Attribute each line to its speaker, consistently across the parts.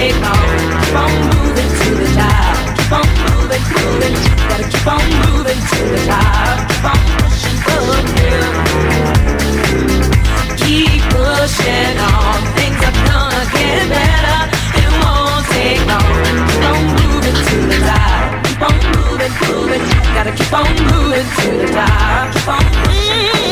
Speaker 1: Keep on, moving to the top. Keep on moving, moving. Gotta keep on moving to the top. Keep on pushing. Keep pushing on. Things are gonna get better. It won't take long. Keep on moving to the top. Keep on moving, moving. Gotta keep on moving to the top. Keep on.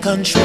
Speaker 1: Control.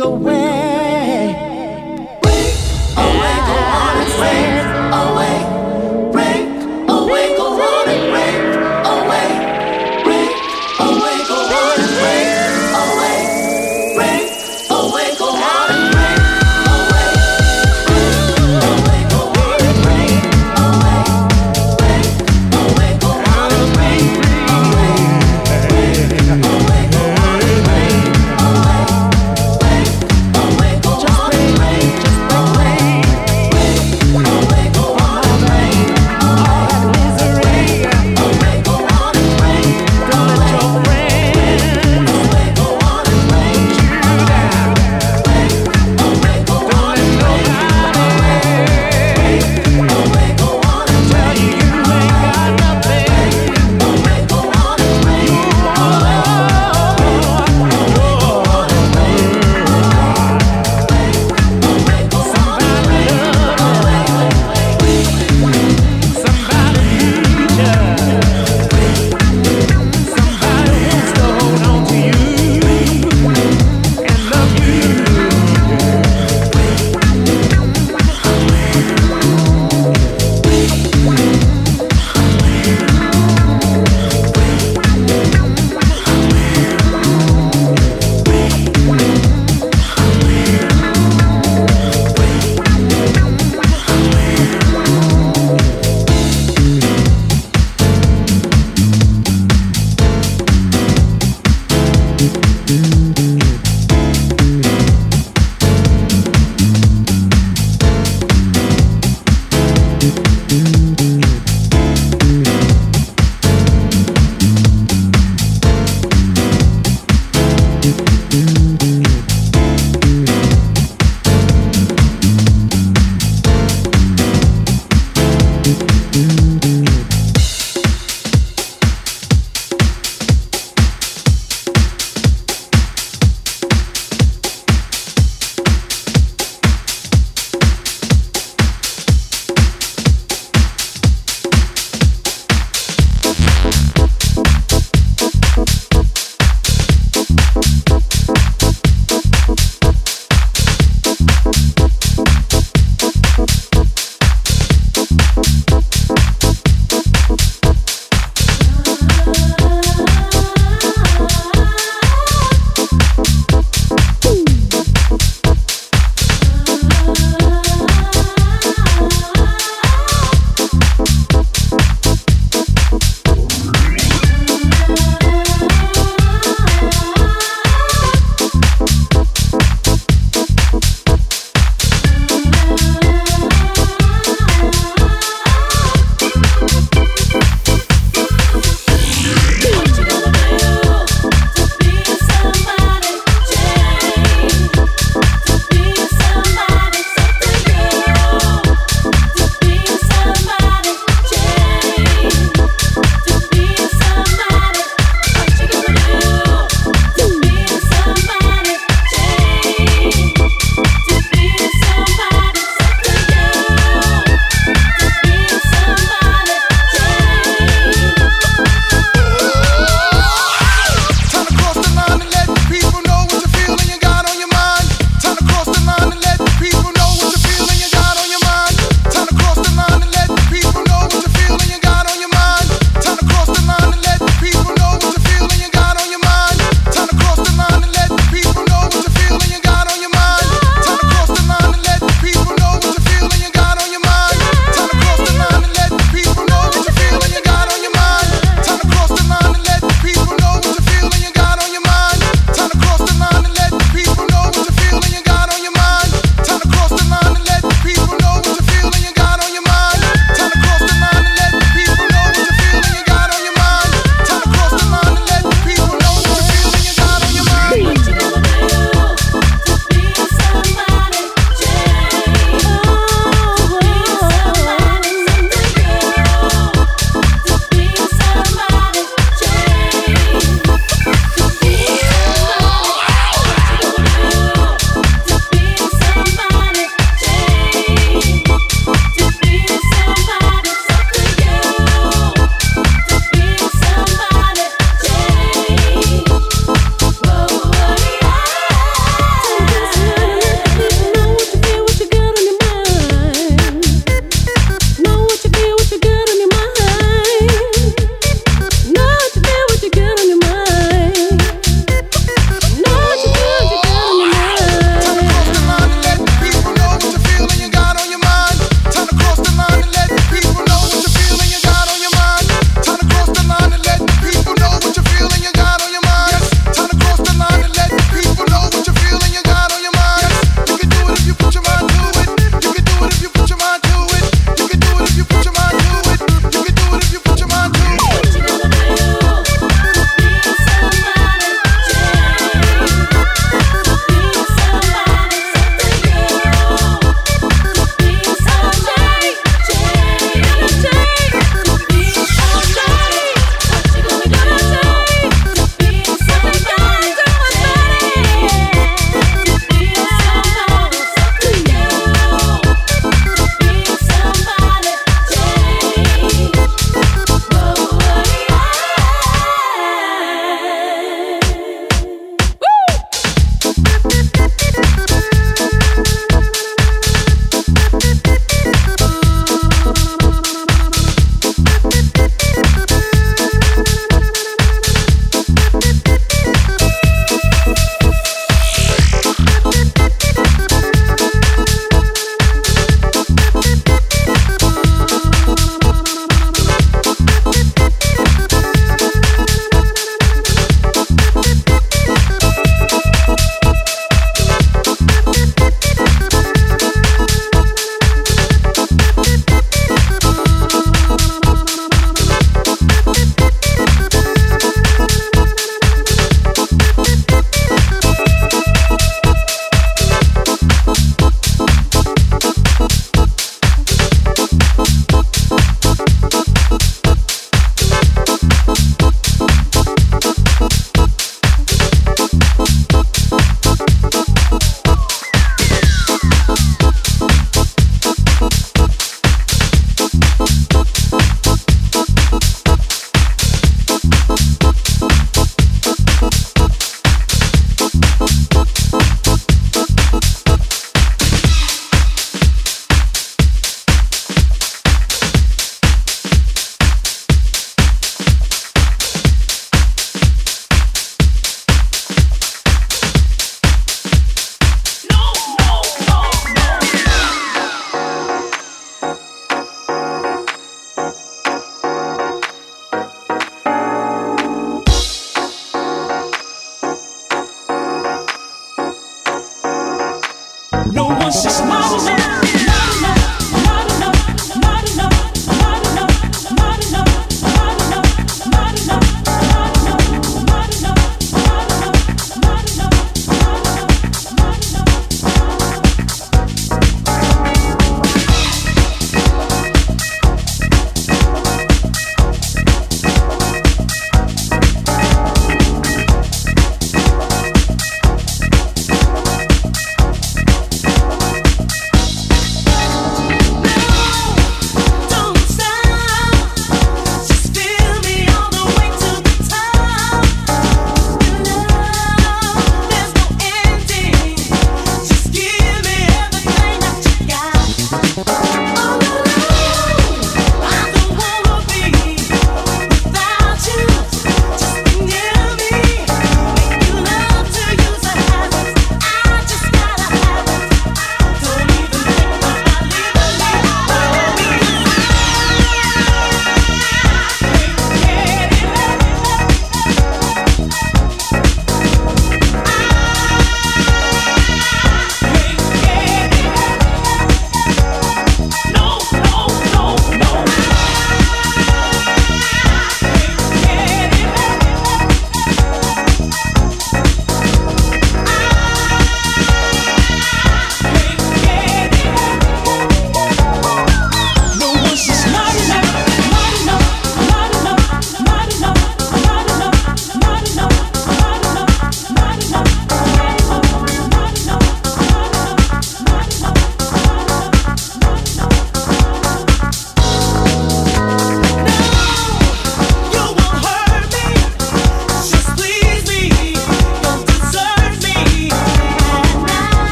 Speaker 2: away.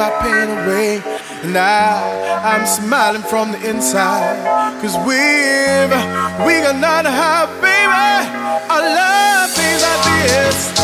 Speaker 2: My pain away. Now I'm smiling from the inside, cause we've, we got not have, baby. I love things like this, yeah.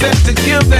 Speaker 3: set to give